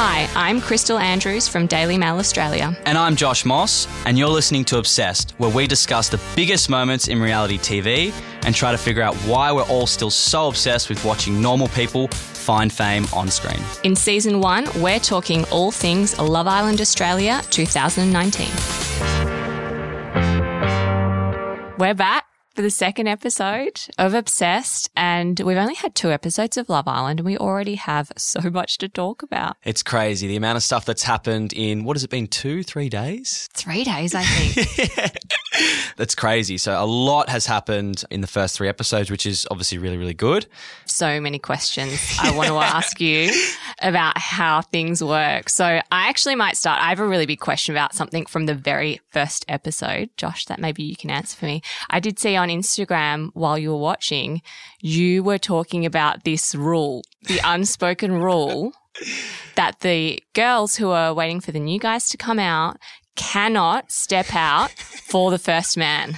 Hi, I'm Crystal Andrews from Daily Mail Australia. And I'm Josh Moss, and you're listening to Obsessed, where we discuss the biggest moments in reality TV and try to figure out why we're all still so obsessed with watching normal people find fame on screen. In season one, we're talking all things Love Island Australia 2019. We're back for the second episode of Obsessed, and we've only had two episodes of Love Island, and we already have so much to talk about. It's crazy the amount of stuff that's happened in what has it been, two, three days? Three days, I think. That's crazy. So a lot has happened in the first three episodes, which is obviously really, really good. so many questions I want to ask you about how things work. So I actually might start. I have a really big question about something from the very first episode, Josh, that maybe you can answer for me. I did see on Instagram while you were watching, you were talking about this rule, the unspoken rule that the girls who are waiting for the new guys to come out cannot step out for the first man.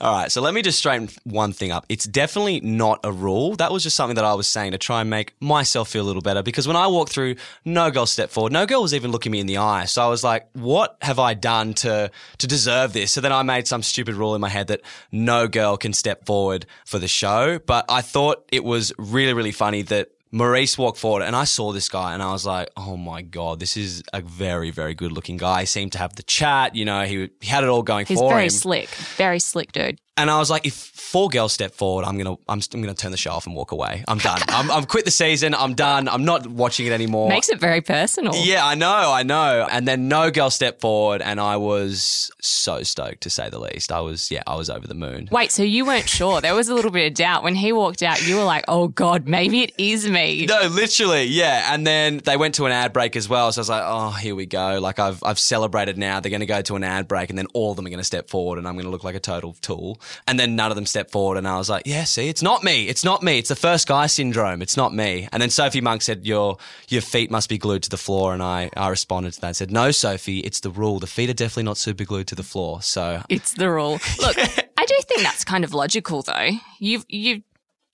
All right, so let me just straighten one thing up. It's definitely not a rule. That was just something that I was saying to try and make myself feel a little better because when I walked through, no girl stepped forward. No girl was even looking me in the eye. So I was like, what have I done to to deserve this? So then I made some stupid rule in my head that no girl can step forward for the show. But I thought it was really, really funny that Maurice walked forward and I saw this guy and I was like, oh my God, this is a very, very good looking guy. He seemed to have the chat, you know, he, he had it all going He's for very slick, very slick dude. And I was like, if four girls step forward, I'm gonna, I'm, I'm gonna turn the show off and walk away. I'm done. I'm, I'm quit the season. I'm done. I'm not watching it anymore. Makes it very personal. yeah, I know, I know. And then no girl stepped forward, and I was so stoked to say the least. I was, yeah, I was over the moon. Wait, so you weren't sure? There was a little bit of doubt when he walked out. You were like, "Oh God, maybe it is me." No, literally, yeah. And then they went to an ad break as well. So I was like, oh, here we go. Like I've I've celebrated now. They're going to go to an ad break, and then all of them are going to step forward, and I'm going to look like a total tool. And then none of them stepped forward, and I was like, yeah, see, it's not me. It's not me. It's the first guy syndrome. It's not me. And then Sophie Monk said, your your feet must be glued to the floor, and I I responded to that and said, no, Sophie, it's the rule. The feet are definitely not super glued to the floor. So It's the rule. Look, I do think that's kind of logical, though. You you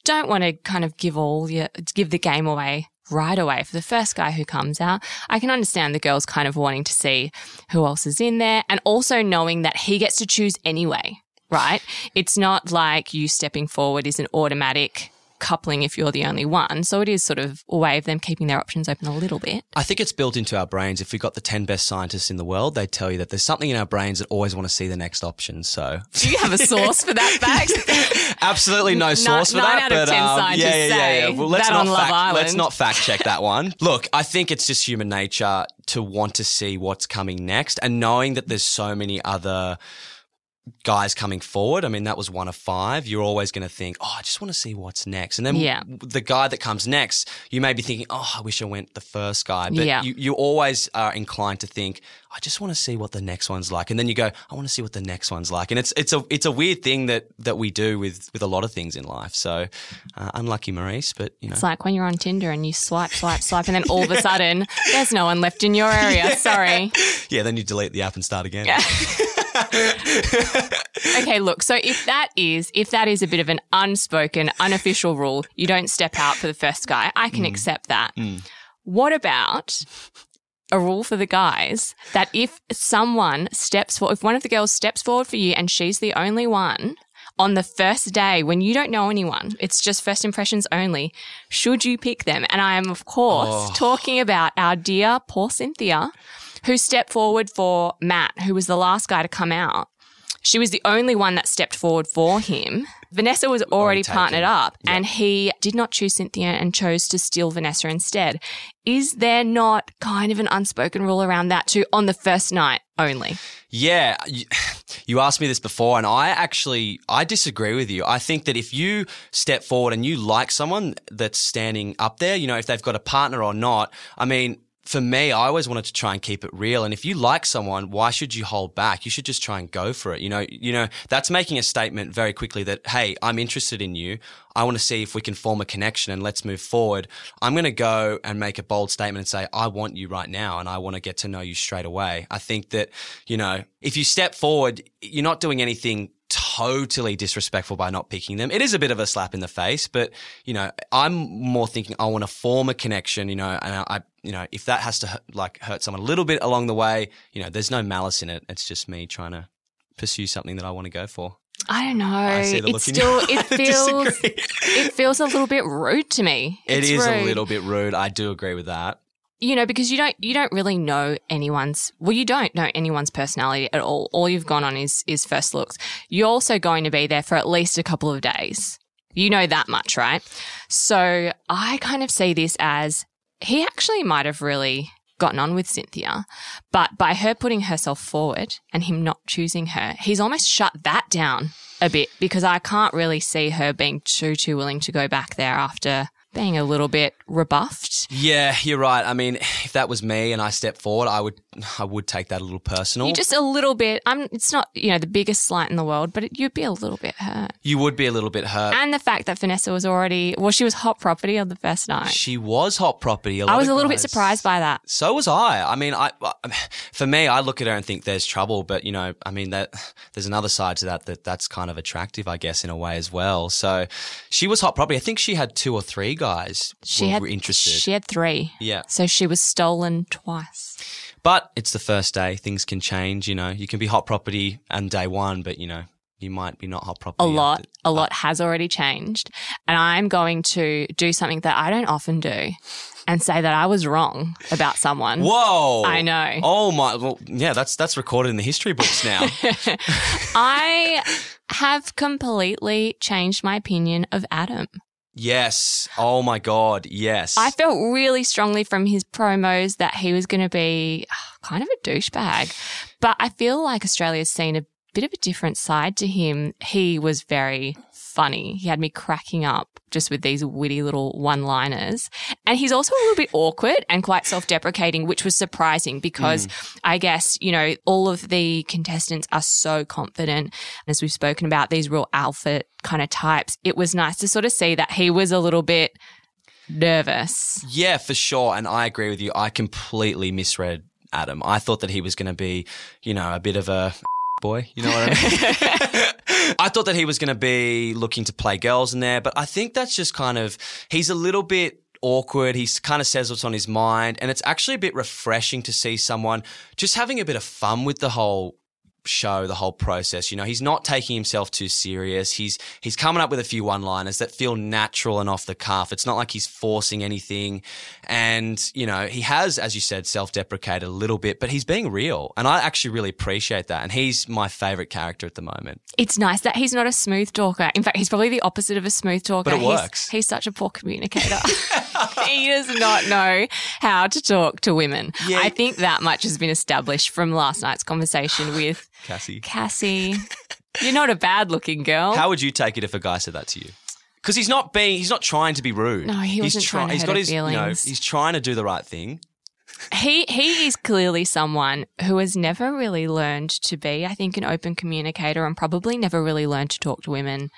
don't want to kind of give all your give the game away right away for the first guy who comes out. I can understand the girls kind of wanting to see who else is in there, and also knowing that he gets to choose anyway. Right? It's not like you stepping forward is an automatic coupling if you're the only one. So it is sort of a way of them keeping their options open a little bit. I think it's built into our brains. If we've got the 10 best scientists in the world, they tell you that there's something in our brains that always want to see the next option. So Do you have a source for that fact? absolutely no source for nine that. out of but 10 um, scientists yeah, yeah, yeah, yeah. Well, let's not fact, let's not fact check that one. Look, I think it's just human nature to want to see what's coming next and knowing that there's so many other guys coming forward. I mean, that was one of five. You're always going to think, oh, I just want to see what's next. And then Yeah. the guy that comes next, you may be thinking, oh, I wish I went the first guy. But Yeah. you, you always are inclined to think, I just want to see what the next one's like. And then you go, I want to see what the next one's like. And it's, it's a, it's a weird thing that, that we do with, with a lot of things in life. So, uh, unlucky Maurice, but you know. It's like when you're on Tinder and you swipe, swipe, swipe, and then all of a sudden there's no one left in your area. Sorry. yeah, then you delete the app and start again. Okay, look. So if that is if that is a bit of an unspoken, unofficial rule, you don't step out for the first guy. I can hmm. accept that. Hmm. What about a rule for the guys that if someone steps forward, if one of the girls steps forward for you and she's the only one on the first day when you don't know anyone, it's just first impressions only, should you pick them? And I am, of course, oh. talking about our dear poor Cynthia, who stepped forward for Matt, who was the last guy to come out. She was the only one that stepped forward for him. Vanessa was already, partnered up and he did not choose Cynthia and chose to steal Vanessa instead. Is there not kind of an unspoken rule around that too on the first night only? Yeah, you asked me this before, and I actually I disagree with you. I think that if you step forward and you like someone that's standing up there, you know, if they've got a partner or not, I mean. For me, I always wanted to try and keep it real. And if you like someone, why should you hold back? You should just try and go for it. You know, you know, that's making a statement very quickly that, hey, I'm interested in you. I want to see if we can form a connection and let's move forward. I'm going to go and make a bold statement and say, I want you right now and I want to get to know you straight away. I think that, you know, if you step forward, you're not doing anything totally disrespectful by not picking them. It is a bit of a slap in the face, but you know, I'm more thinking I want to form a connection, you know, and I, you know, if that has to like hurt someone a little bit along the way, you know, there's no malice in it. It's just me trying to pursue something that I want to go for. I don't know. I it's still it feels it feels a little bit rude to me. It It's is a little bit rude. I do agree with that. You know because you don't you don't really know anyone's well you don't know anyone's personality at all. All you've gone on is is first looks. You're also going to be there for at least a couple of days. You know that much right? So i kind of see this as he actually might have really gotten on with cynthia but by her putting herself forward and him not choosing her he's almost shut that down a bit because i can't really see her being too too willing to go back there after being a little bit rebuffed Yeah, you're right. I mean, if that was me and I stepped forward, I would, I would take that a little personal. You just a little bit. I'm. It's not you know the biggest slight in the world, but it, you'd be a little bit hurt. you would be a little bit hurt. And the fact that Vanessa was already well, she was hot property on the first night. she was hot property. I was a little bit surprised by that. So was I. I mean, I for me, I look at her and think there's trouble, but you know, I mean that there's another side to that that that's kind of attractive, I guess, in a way as well. So she was hot property. I think she had two or three guys She were, had were interested. She had three. Yeah. So she was stolen twice. But it's the first day; things can change. You know, you can be hot property on day one, but you know, you might be not hot property. A lot, after- a lot has already changed, and I'm going to do something that I don't often do, and say that I was wrong about someone. Whoa! I know. Oh my! Well, yeah, that's that's recorded in the history books now. I have completely changed my opinion of Adam. Yes. Oh my God. Yes. I felt really strongly from his promos that he was going to be ah, kind of a douchebag. But I feel like Australia's seen a bit of a different side to him. He was very funny. He had me cracking up just with these witty little one liners. And he's also a little bit awkward and quite self deprecating, which was surprising because hmm. I guess, you know, all of the contestants are so confident. And as we've spoken about, these real alpha kind of types. It was nice to sort of see that he was a little bit nervous. Yeah, for sure. And I agree with you. I completely misread Adam. I thought that he was going to be, you know, a bit of a boy. You know what I mean? I thought that he was going to be looking to play girls in there, but I think that's just kind of, he's a little bit awkward. He kind of says what's on his mind. And it's actually a bit refreshing to see someone just having a bit of fun with the whole show the whole process you know he's not taking himself too serious he's he's coming up with a few one liners that feel natural and off the cuff it's not like he's forcing anything and you know he has as you said self-deprecated a little bit but he's being real and i actually really appreciate that and he's my favorite character at the moment It's nice that he's not a smooth talker. In fact, he's probably the opposite of a smooth talker. But it He's- works. He's, such a poor communicator. he does not know how to talk to women. Yeah. I think that much has been established from last night's conversation with cassie. Cassie. You're not a bad looking girl. how would you take it if a guy said that to you? Because he's not being he's not trying to be rude. No, he he's wasn't trying to he's hurt got her his you know he's trying to do the right thing. He he is clearly someone who has never really learned to be, I think, an open communicator and probably never really learned to talk to women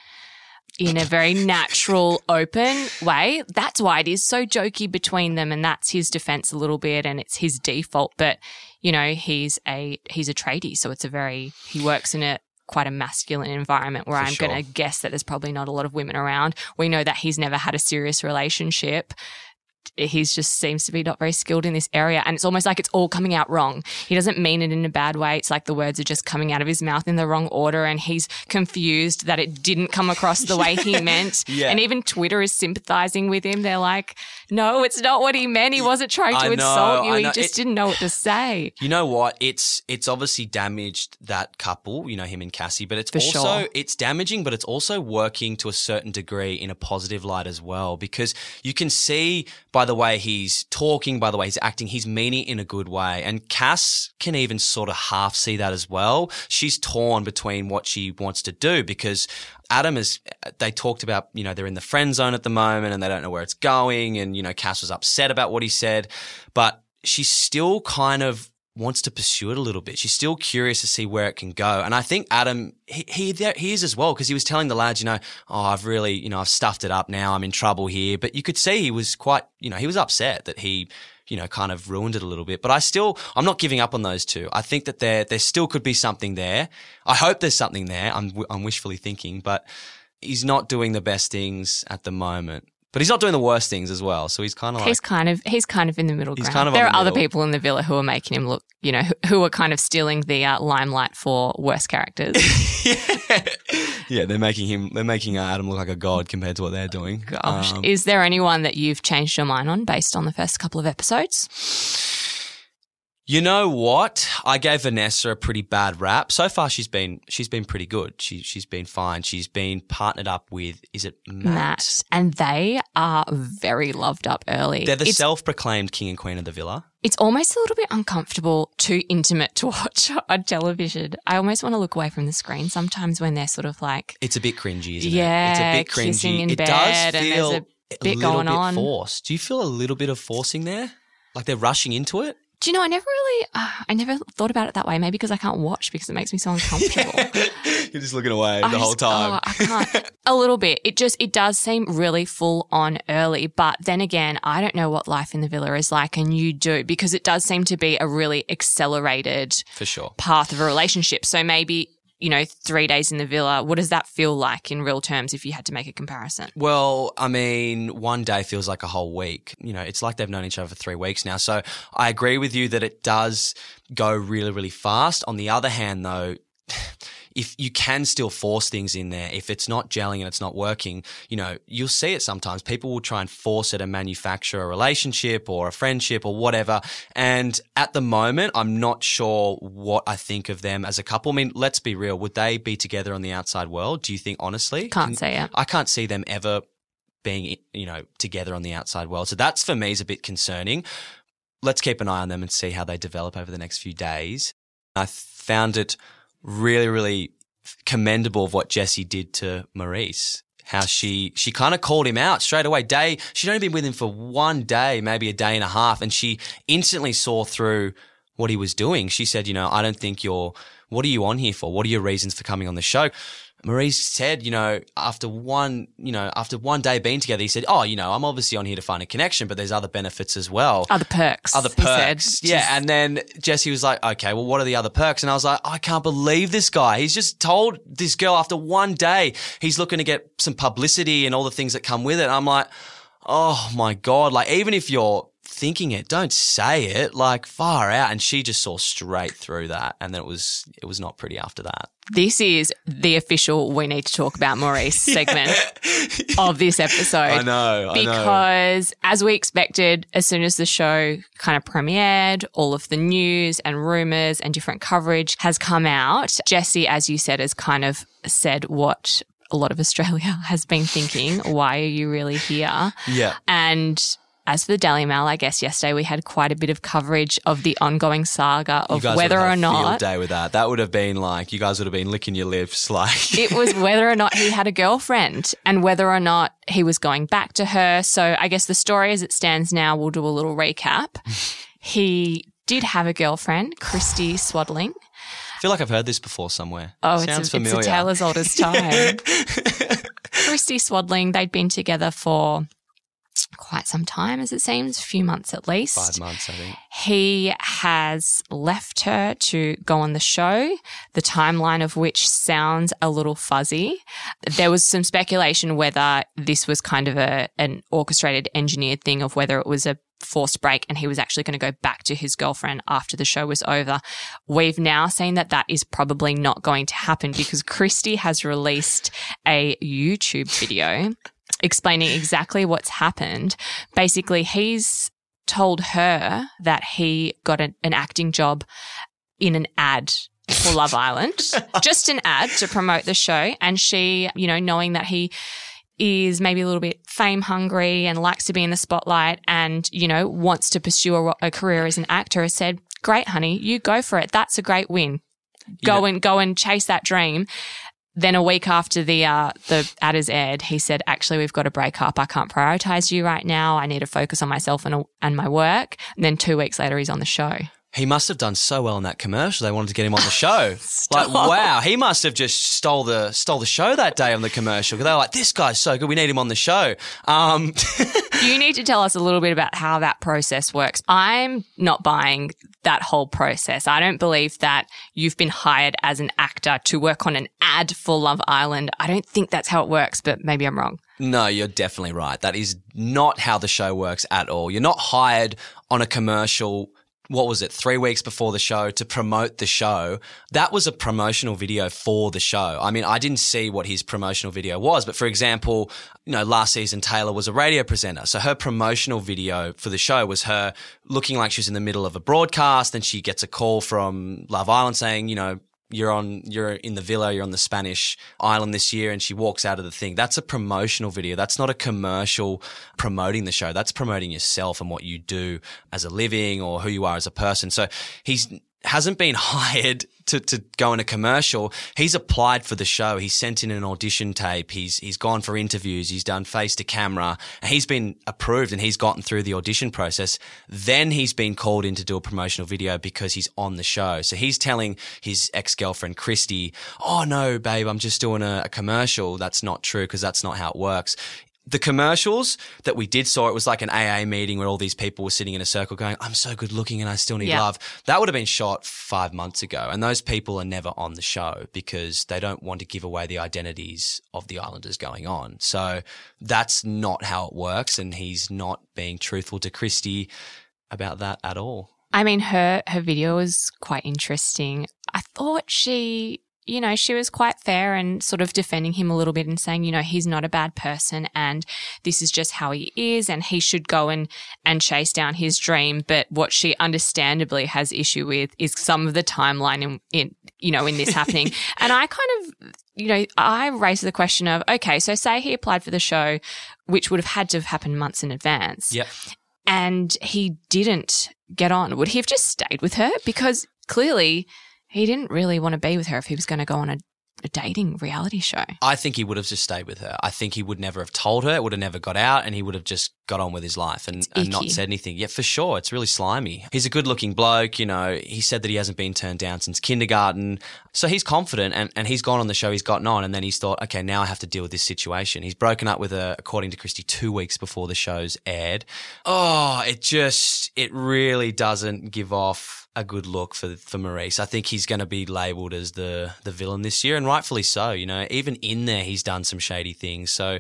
in a very natural, open way. That's why it is so jokey between them, and that's his defense a little bit, and it's his default. But you know, he's a he's a tradie, so it's a very he works in a quite a masculine environment where For I'm sure. going to guess that there's probably not a lot of women around. We know that he's never had a serious relationship he's just seems to be not very skilled in this area. And it's almost like it's all coming out wrong. He doesn't mean it in a bad way. It's like the words are just coming out of his mouth in the wrong order. And he's confused that it didn't come across the way he meant. Yeah. And even Twitter is sympathizing with him. They're like, no, it's not what he meant. He wasn't trying to know, insult you. He just It- didn't know what to say. You know what? It's it's obviously damaged that couple, you know, him and Cassie, but it's For also sure. it's damaging, but it's also working to a certain degree in a positive light as well. Because you can see by the way he's talking, by the way he's acting, he's meaning in a good way. And Cass can even sort of half see that as well. She's torn between what she wants to do because Adam is, they talked about, you know, they're in the friend zone at the moment and they don't know where it's going. And, you know, Cass was upset about what he said, but she's still kind of wants to pursue it a little bit. She's still curious to see where it can go. And I think Adam, he, he, he is as well, because he was telling the lads, you know, oh, I've really, you know, I've stuffed it up now. I'm in trouble here. But you could see he was quite, you know, he was upset that he, you know, kind of ruined it a little bit. But I still, I'm not giving up on those two. I think that there, there still could be something there. I hope there's something there. I'm, I'm wishfully thinking, but he's not doing the best things at the moment. But he's not doing the worst things as well. So he's kind of like, he's kind of he's kind of in the middle ground. kind of there are the other people in the villa who are making him look, you know, who, who are kind of stealing the uh, limelight for worse characters. yeah, they're making him, they're making uh, Adam look like a god compared to what they're doing. Gosh, Um, is there anyone that you've changed your mind on based on the first couple of episodes? You know what? I gave Vanessa a pretty bad rap. So far, she's been she's been pretty good. She she's been fine. She's been partnered up with is it Matt? Matt, and they are very loved up early. They're the it's, self-proclaimed king and queen of the villa. it's almost a little bit uncomfortable, too intimate to watch on television. I almost want to look away from the screen sometimes when they're sort of like It's a bit cringy, isn't it? Yeah, it? It's a bit cringy. kissing in it bed does and there's feel a bit little going bit on. forced. Do you feel a little bit of forcing there? Like they're rushing into it? Do you know? I never really, uh, I never thought about it that way. Maybe because I can't watch because it makes me so uncomfortable. You're just looking away I the whole just- time. oh, I can't. a little bit. It just it does seem really full on early, but then again, I don't know what life in the villa is like, and you do because it does seem to be a really accelerated For sure. path of a relationship. So maybe you know, three days in the villa. What does that feel like in real terms if you had to make a comparison? Well, I mean, one day feels like a whole week. You know, it's like they've known each other for three weeks now. So I agree with you that it does go really, really fast. On the other hand, though, if you can still force things in there, if it's not gelling and it's not working, you know, you'll see it sometimes. People will try and force it and manufacture a relationship or a friendship or whatever. And at the moment, I'm not sure what I think of them as a couple. I mean, let's be real. Would they be together on the outside world? Do you think, honestly? Can't Can- say it. I can't see them ever being, you know, together on the outside world. So that's for me is a bit concerning. Let's keep an eye on them and see how they develop over the next few days. I found it really, really commendable of what Jessie did to Maurice. How she she kind of called him out straight away. Day she'd only been with him for one day, maybe a day and a half, and she instantly saw through what he was doing. She said, "You know, I don't think you're. What are you on here for? What are your reasons for coming on the show?" Maurice said, you know, after one, you know, after one day being together, he said, "Oh, you know, I'm obviously on here to find a connection, but there's other benefits as well." Other perks. other he said. perks. Yeah. Just- And then Jessie was like, okay, well, what are the other perks? And I was like, I can't believe this guy. He's just told this girl after one day he's looking to get some publicity and all the things that come with it. And I'm like, oh my God. Like, even if you're thinking it, don't say it. Like, far out. And she just saw straight through that. And then it was, it was not pretty after that. This is the official we need to talk about Maurice segment of this episode. I know. I know. Because as we expected, as soon as the show kind of premiered, all of the news and rumors and different coverage has come out. Jessie, as you said, has kind of said what a lot of Australia has been thinking. Why are you really here? Yeah. And as for the Daily Mail, I guess yesterday we had quite a bit of coverage of the ongoing saga You of guys whether would have or not day with that. That would have been like, you guys would have been licking your lips like. it was whether or not he had a girlfriend and whether or not he was going back to her. So I guess the story as it stands now, we'll do a little recap. he did have a girlfriend, Christie Swadling. I feel like I've heard this before somewhere. Oh, Sounds it's, a, familiar. it's a tale as old as time. Christie Swadling, they'd been together for quite some time, as it seems, a few months at least. Five months, I think. He has left her to go on the show, the timeline of which sounds a little fuzzy. There was some speculation whether this was kind of a an orchestrated, engineered thing of whether it was a forced break and he was actually going to go back to his girlfriend after the show was over. We've now seen that that is probably not going to happen because Christie has released a YouTube video explaining exactly what's happened. Basically, he's told her that he got an, an acting job in an ad for Love Island, just an ad to promote the show. And she, you know, knowing that he is maybe a little bit fame hungry and likes to be in the spotlight and, you know, wants to pursue a, a career as an actor, has said, great, honey, you go for it. That's a great win. Go Yeah. and go and chase that dream. Then a week after the uh, the ad is aired, he said, "Actually, we've got to break up. I can't prioritize you right now. I need to focus on myself and and my work." And then two weeks later, he's on the show. He must have done so well in that commercial. They wanted to get him on the show. like, wow, he must have just stole the stole the show that day on the commercial. They were like, "This guy's so good. We need him on the show." Um, You need to tell us a little bit about how that process works. I'm not buying that whole process. I don't believe that you've been hired as an actor to work on an ad for Love Island. I don't think that's how it works, but maybe I'm wrong. No, you're definitely right. That is not how the show works at all. You're not hired on a commercial. What was it? Three weeks before the show to promote the show. That was a promotional video for the show. I mean, I didn't see what his promotional video was, but for example, you know, last season Taylor was a radio presenter. So her promotional video for the show was her looking like she was in the middle of a broadcast and she gets a call from Love Island saying, you know, you're on you're in the villa you're on the spanish island this year and she walks out of the thing. That's a promotional video. That's not a commercial promoting the show. That's promoting yourself and what you do as a living or who you are as a person. So he's hasn't been hired to, to go in a commercial. He's applied for the show. He's sent in an audition tape. He's he's gone for interviews. He's done face to camera. He's been approved and he's gotten through the audition process. Then he's been called in to do a promotional video because he's on the show. So he's telling his ex girlfriend Christie, "Oh no, babe, I'm just doing a, a commercial." That's not true because that's not how it works the commercials that we did saw, it was like an AA meeting where all these people were sitting in a circle going, I'm so good looking and I still need Yeah. love. That would have been shot five months ago. And those people are never on the show because they don't want to give away the identities of the Islanders going on. So that's not how it works. And he's not being truthful to Christie about that at all. I mean, her her video was quite interesting. I thought she, you know, she was quite fair and sort of defending him a little bit and saying, you know, he's not a bad person and this is just how he is and he should go and and chase down his dream. But what she understandably has issue with is some of the timeline in, in you know, in this happening. and I kind of you know, I raised the question of, okay, so say he applied for the show, which would have had to have happened months in advance Yep. and he didn't get on, would he have just stayed with her? Because clearly he didn't really want to be with her if he was going to go on a, a dating reality show. I think he would have just stayed with her. I think he would never have told her. It would have never got out, and he would have just got on with his life and, and not said anything. Yeah, for sure. It's really slimy. He's a good looking bloke. You know, he said that he hasn't been turned down since kindergarten. So he's confident and, and he's gone on the show. He's gotten on. And then he's thought, okay, now I have to deal with this situation. He's broken up with her, according to Christie, two weeks before the show's aired. Oh, it just, it really doesn't give off a good look for for Maurice. I think he's going to be labelled as the the villain this year, and rightfully so. You know, even in there, he's done some shady things. So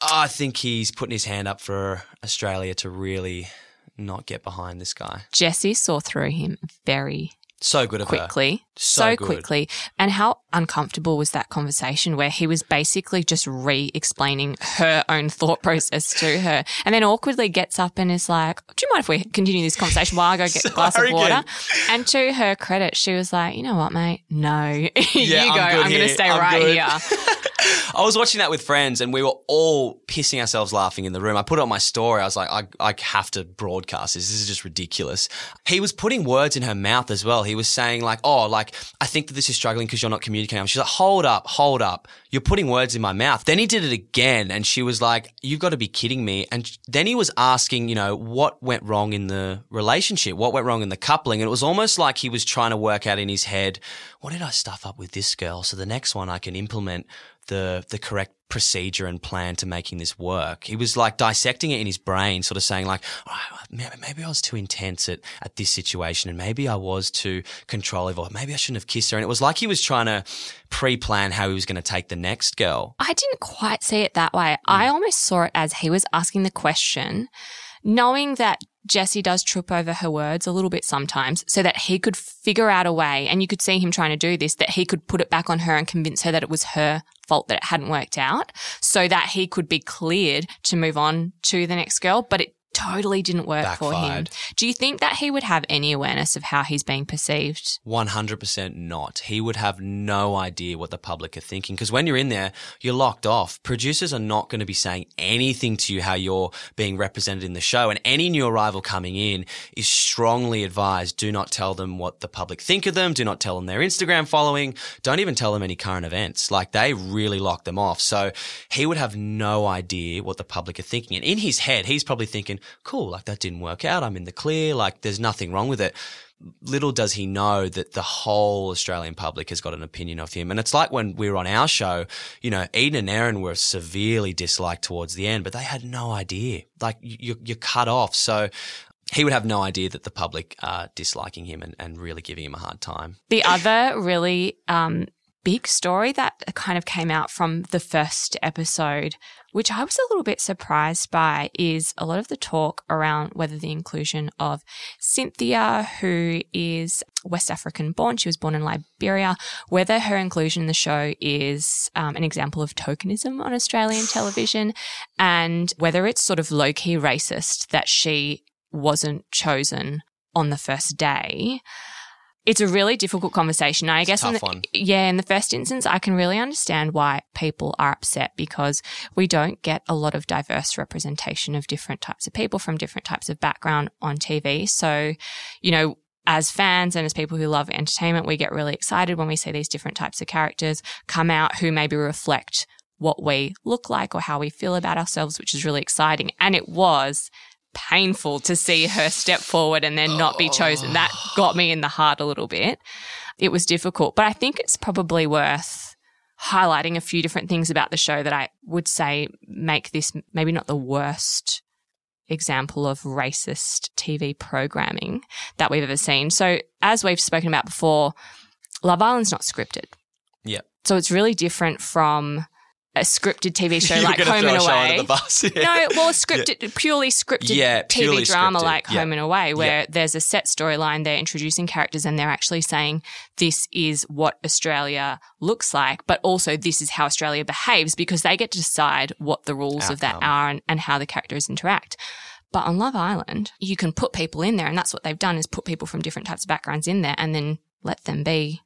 I think he's putting his hand up for Australia to really not get behind this guy. Jessie saw through him very So good of her. quickly, So so, good. quickly. And how uncomfortable was that conversation where he was basically just re explaining her own thought process to her and then awkwardly gets up and is like, Do you mind if we continue this conversation while I go get a glass of water? again. And to her credit, she was like, You know what, mate? No. you go. I'm I'm, going to stay I'm right good." here. I was watching that with friends and we were all pissing ourselves laughing in the room. I put it on my story. I was like, I, I have to broadcast this. This is just ridiculous. He was putting words in her mouth as well. He was saying like, oh, like, I think that this is struggling because you're not communicating. She's like, hold up, hold up. You're putting words in my mouth. Then he did it again and she was like, you've got to be kidding me. And then he was asking, you know, what went wrong in the relationship? What went wrong in the coupling? And it was almost like he was trying to work out in his head, what did I stuff up with this girl? So the next one I can implement the the correct procedure and plan to making this work. He was like dissecting it in his brain, sort of saying like, oh, maybe I was too intense at, at this situation and maybe I was too controlling or maybe I shouldn't have kissed her. And it was like he was trying to pre-plan how he was going to take the next girl. I didn't quite see it that way. I mm. almost saw it as he was asking the question, knowing that Jessie does trip over her words a little bit sometimes so that he could figure out a way. And you could see him trying to do this, that he could put it back on her and convince her that it was her fault that it hadn't worked out so that he could be cleared to move on to the next girl. But it totally didn't work for him. Do you think that he would have any awareness of how he's being perceived? 100% not. He would have no idea what the public are thinking because when you're in there, you're locked off. Producers are not going to be saying anything to you how you're being represented in the show. And any new arrival coming in is strongly advised do not tell them what the public think of them. Do not tell them their Instagram following. Don't even tell them any current events. Like they really lock them off. So he would have no idea what the public are thinking. And in his head, he's probably thinking, cool, like that didn't work out. I'm in the clear. Like there's nothing wrong with it little does he know that the whole Australian public has got an opinion of him. And it's like when we were on our show, you know, Eden and Erin were severely disliked towards the end, but they had no idea. Like you, you're cut off. So he would have no idea that the public are disliking him and, and really giving him a hard time. The other really um, big story that kind of came out from the first episode, which I was a little bit surprised by, is a lot of the talk around whether the inclusion of Cynthia, who is West African born, she was born in Liberia, whether her inclusion in the show is um, an example of tokenism on Australian television, and whether it's sort of low key racist that she wasn't chosen on the first day. It's a really difficult conversation. I guess, in the, yeah, in the first instance, I can really understand why people are upset because we don't get a lot of diverse representation of different types of people from different types of background on TV. So, you know, as fans and as people who love entertainment, we get really excited when we see these different types of characters come out who maybe reflect what we look like or how we feel about ourselves, which is really exciting. And it was painful to see her step forward and then not be chosen. That got me in the heart a little bit. It was difficult, but I think it's probably worth highlighting a few different things about the show that I would say make this maybe not the worst example of racist TV programming that we've ever seen. So, as we've spoken about before, Love Island's not scripted. Yeah. So, it's really different from a scripted TV show like Home and Away. bus. No, well, a scripted, purely scripted Yeah, purely TV drama scripted. like Yeah. Home and Away, where Yeah. there's a set storyline, they're introducing characters and they're actually saying this is what Australia looks like, but also this is how Australia behaves because they get to decide what the rules of that are and, and how the characters interact. But on Love Island, you can put people in there, and that's what they've done is put people from different types of backgrounds in there and then let them be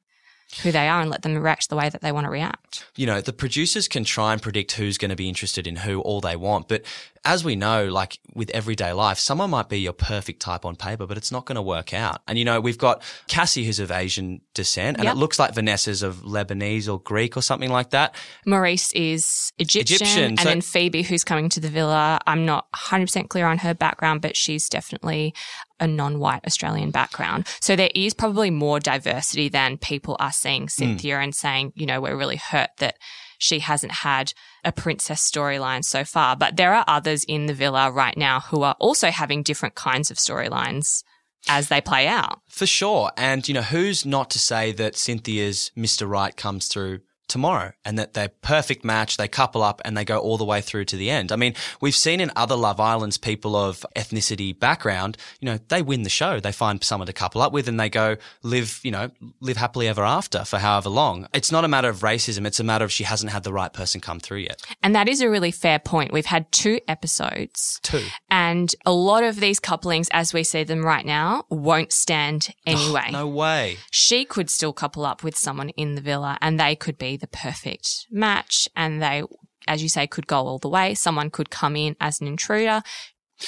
who they are and let them react the way that they want to react. you know, the producers can try and predict who's going to be interested in who all they want. But as we know, like with everyday life, someone might be your perfect type on paper, but it's not going to work out. And, you know, we've got Cassie, who's of Asian descent, and Yep. it looks like Vanessa's of Lebanese or Greek or something like that. Maurice is Egyptian, Egyptian, and so- then Phoebe, who's coming to the villa. I'm not 100% clear on her background, but she's definitely a non white Australian background. So there is probably more diversity than people are seeing hmm. Cynthia and saying, you know, we're really hurt that she hasn't had a princess storyline so far. But there are others in the villa right now who are also having different kinds of storylines as they play out. For sure. And, you know, who's not to say that Cynthia's Mr. Right comes through tomorrow and that they're perfect match, they couple up and they go all the way through to the end. I mean, we've seen in other Love Islands people of ethnicity background, you know, they win the show. They find someone to couple up with and they go live, you know, live happily ever after for however long. It's not a matter of racism. It's a matter of she hasn't had the right person come through yet. And that is a really fair point. We've had two episodes. Two. And a lot of these couplings, as we see them right now, won't stand oh, anyway. No way. She could still couple up with someone in the villa and they could be the perfect match. And they, as you say, could go all the way. Someone could come in as an intruder.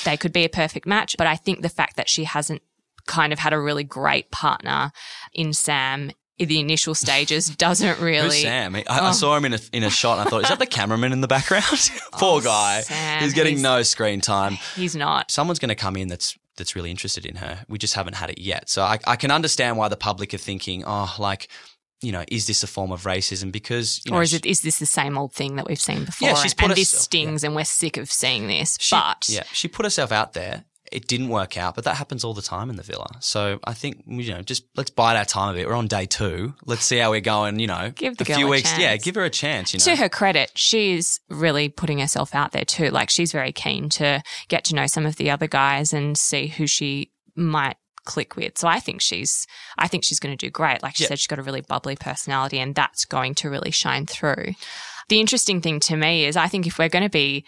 They could be a perfect match. But I think the fact that she hasn't kind of had a really great partner in Sam in the initial stages doesn't really. Who's Sam? I, I Oh. saw him in a, in a shot and I thought, is that the cameraman in the background? Poor Oh, guy. Sam, he's getting he's- no screen time. He's not. someone's going to come in that's that's really interested in her. We just haven't had it yet. So I, I can understand why the public are thinking, oh, like you know, is this a form of racism? Because you know, or is it is this the same old thing that we've seen before? Yeah, she's and, put and this herself- stings, and we're sick of seeing this. she, but yeah, she put herself out there. It didn't work out, but that happens all the time in the villa. So I think you know, just let's bide our time a bit. We're on day two. Let's see how we're going. You know, Give the a few a weeks. Yeah, give her a chance. You know, to her credit, she's really putting herself out there too. Like she's very keen to get to know some of the other guys and see who she might click with. So I think she's I think she's going to do great. Like she Yeah. said she's got a really bubbly personality and that's going to really shine through. The interesting thing to me is I think if we're going to be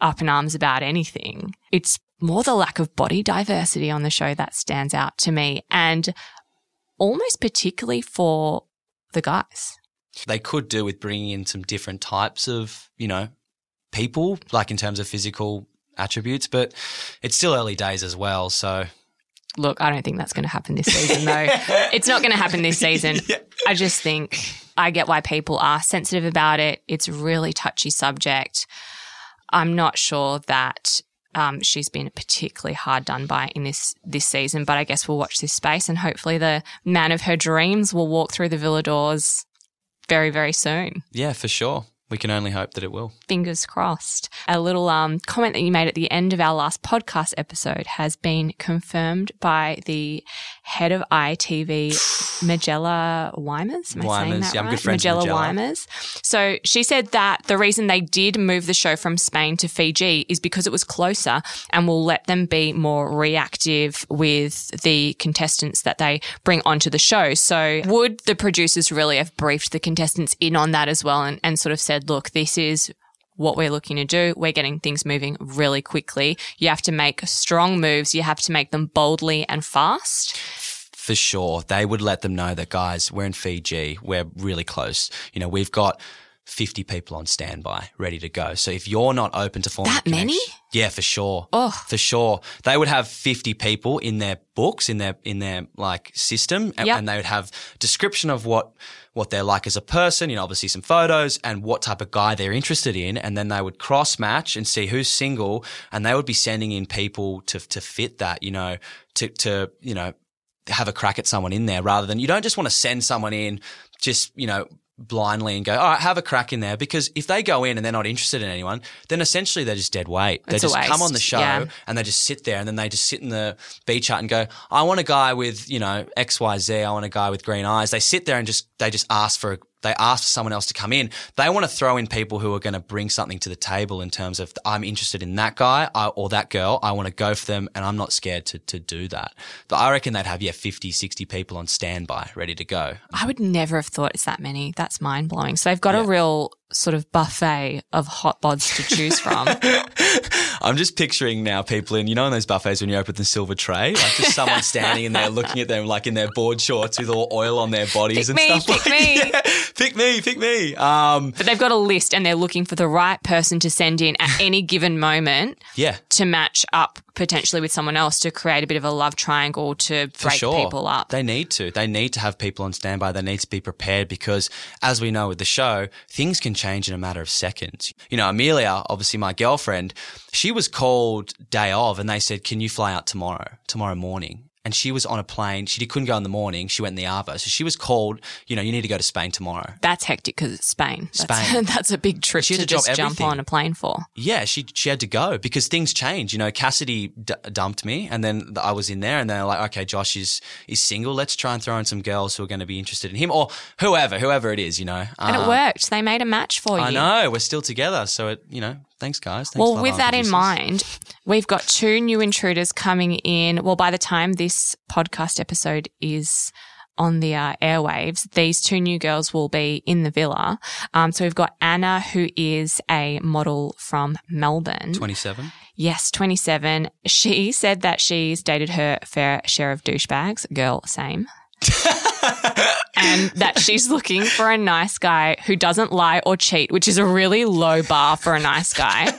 up in arms about anything, it's more the lack of body diversity on the show that stands out to me and almost particularly for the guys. they could do with bringing in some different types of, you know, people, like in terms of physical attributes, but it's still early days as well. So Look, I don't think that's going to happen this season, though. it's not going to happen this season. I just think I get why people are sensitive about it. It's a really touchy subject. I'm not sure that um, she's been particularly hard done by in this this season, but I guess we'll watch this space and hopefully the man of her dreams will walk through the villa doors very, very soon. yeah, for sure. We can only hope that it will. Fingers crossed. A little um, comment that you made at the end of our last podcast episode has been confirmed by the head of ITV, Magella Weimers. Am I saying that yeah, I'm good friends Magella Magella. Weimers. So she said that the reason they did move the show from Spain to Fiji is because it was closer and will let them be more reactive with the contestants that they bring onto the show. So would the producers really have briefed the contestants in on that as well and, and sort of said, look, this is what we're looking to do. We're getting things moving really quickly. You have to make strong moves. You have to make them boldly and fast. For sure. They would let them know that, guys, we're in Fiji. We're really close. You know, we've got 50 people on standby ready to go. So if you're not open to forming That many? Yeah, for sure. Oh. For sure. They would have 50 people in their books, in their, in their like system. And, Yep. and they would have description of what, what they're like as a person, you know, obviously some photos and what type of guy they're interested in. And then they would cross match and see who's single. And they would be sending in people to, to fit that, you know, to, to, you know, have a crack at someone in there rather than you don't just want to send someone in just, you know, blindly and go, all right, have a crack in there. Because if they go in and they're not interested in anyone, then essentially they're just dead weight. They It's a just come on the show yeah. and they just sit there and then they just sit in the beach hut and go, I want a guy with, you know, XYZ. I want a guy with green eyes. They sit there and just, they just ask for, they ask for someone else to come in. They want to throw in people who are going to bring something to the table in terms of I'm interested in that guy I, or that girl. I want to go for them and I'm not scared to, to do that. But I reckon they'd have, yeah, 50, 60 people on standby ready to go. I would never have thought it's that many. That's mind blowing. So they've got a real sort of buffet of hot bods to choose from. I'm just picturing now people in, you know, in those buffets when you open the silver tray, like just someone standing in there looking at them like in their board shorts with all oil on their bodies Pick and me, stuff. pick like- me. Yeah, pick me, pick me. Um, but they've got a list and they're looking for the right person to send in at any given moment yeah, to match up potentially with someone else to create a bit of a love triangle to for break sure. people up. They need to. They need to have people on standby. They need to be prepared because, as we know with the show, things can change in a matter of seconds. You know, Amelia, obviously my girlfriend, she was called day of, and they said, "Can you fly out tomorrow? Tomorrow morning?" And she was on a plane. She couldn't go in the morning. She went in the Arvo. So she was called, you know, you need to go to Spain tomorrow. That's hectic because it's Spain. That's, Spain. that's a big trip She had to to just jump on a plane for. Yeah, she she had to go because things change. You know, Cassidy d- dumped me, and then I was in there, and they're like, "Okay, Josh is is single. Let's try and throw in some girls who are going to be interested in him, or whoever, whoever it is." You know, And Um, it worked. They made a match for you. I know we're still together, so it you know, thanks guys. Thanks Well, with that in mind, we've got two new intruders coming in. Well, by the time this podcast episode is on the uh, airwaves, these two new girls will be in the villa. Um, so we've got Anna, who is a model from Melbourne. twenty seven. Yes, 27. She said that she's dated her fair share of douchebags. Girl, same. and that she's looking for a nice guy who doesn't lie or cheat, which is a really low bar for a nice guy.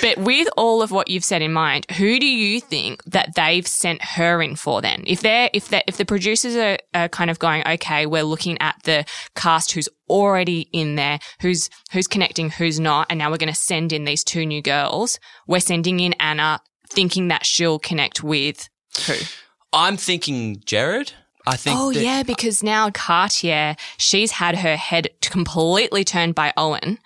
But with all of what you've said in mind, who do you think that they've sent her in for then? If they're, if they if the producers are, are kind of going, okay, we're looking at the cast who's already in there, who's, who's connecting, who's not, and now we're going to send in these two new girls. We're sending in Anna thinking that she'll connect with who? I'm thinking Jared. I think. Oh that- yeah, because now Cartier, she's had her head completely turned by Owen.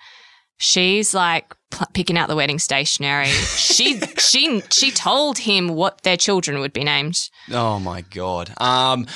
She's like pl- picking out the wedding stationery. she she she told him what their children would be named. Oh my god. Um,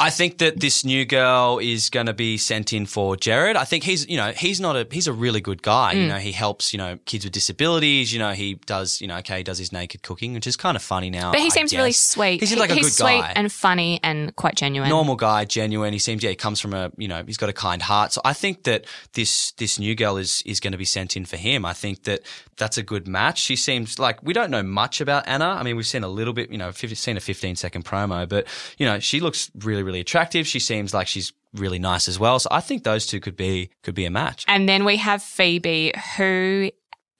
I think that this new girl is going to be sent in for Jared. I think he's, you know, he's not a, he's a really good guy. Mm. You know, he helps, you know, kids with disabilities. You know, he does, you know, okay, he does his naked cooking, which is kind of funny now. But he I seems really sweet. He seems like a he's good sweet guy. and funny and quite genuine. Normal guy, genuine. He seems, yeah, he comes from a, you know, he's got a kind heart. So I think that this this new girl is is going to be sent in for him. I think that that's a good match. She seems like we don't know much about Anna. I mean, we've seen a little bit, you know, 50, seen a 15 second promo, but you know, she looks really, really attractive. She seems like she's really nice as well. So I think those two could be could be a match. And then we have Phoebe, who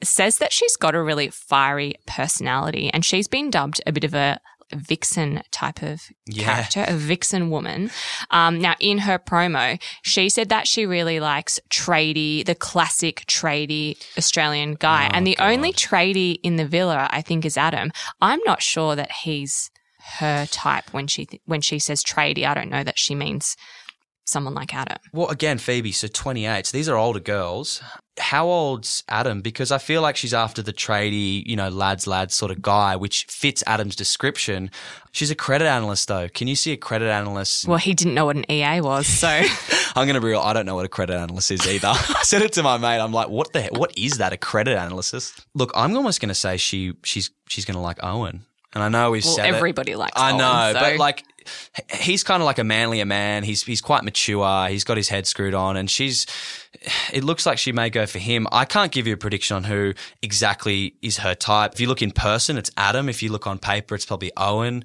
says that she's got a really fiery personality and she's been dubbed a bit of a vixen type of Yeah. character, a vixen woman. Um, now, in her promo, she said that she really likes tradie, the classic tradie Australian guy. Oh, and the only tradie in the villa, I think, is Adam. I'm not sure that he's her type when she th- when she says tradie. I don't know that she means someone like Adam. Well, again, Phoebe, so 28. So these are older girls. How old's Adam? Because I feel like she's after the tradie, you know, lads, lads sort of guy, which fits Adam's description. She's a credit analyst, though. Can you see a credit analyst? Well, he didn't know what an EA was, so. I'm going to be real. I don't know what a credit analyst is either. I said it to my mate. I'm like, what the heck? What is that? A credit analyst? Look, I'm almost going to say she she's she's going to like Owen. And I know we've Well, said it. everybody likes I Owen, know, so- but like he's kind of like a manlier man. He's he's quite mature. He's got his head screwed on, and she's. It looks like she may go for him. I can't give you a prediction on who exactly is her type. If you look in person, it's Adam. If you look on paper, it's probably Owen.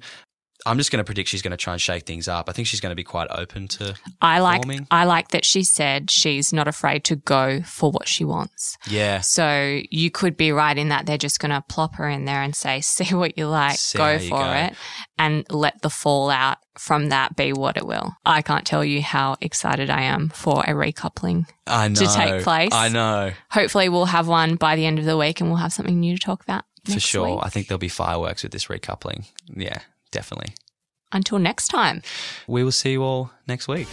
I'm just going to predict she's going to try and shake things up. I think she's going to be quite open to. I like. I like that she said she's not afraid to go for what she wants. Yeah. So you could be right in that they're just going to plop her in there and say, "See what you like, See go for go. it," and let the fallout from that be what it will. I can't tell you how excited I am for a recoupling. I know. to take place. I know. Hopefully, we'll have one by the end of the week, and we'll have something new to talk about For sure. week. I think there'll be fireworks with this recoupling. Yeah, definitely. Until next time. We will see you all next week.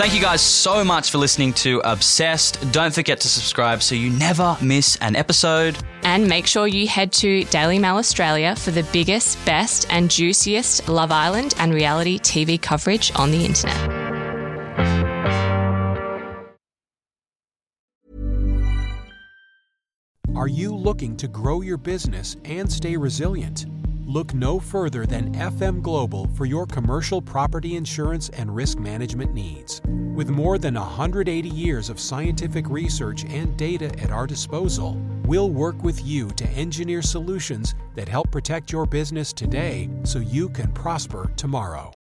Thank you guys so much for listening to Obsessed. Don't forget to subscribe so you never miss an episode. And make sure you head to Daily Mail Australia for the biggest, best, and juiciest Love Island and reality TV coverage on the internet. Are you looking to grow your business and stay resilient? Look no further than FM Global for your commercial property insurance and risk management needs. With more than 180 years of scientific research and data at our disposal, we'll work with you to engineer solutions that help protect your business today so you can prosper tomorrow.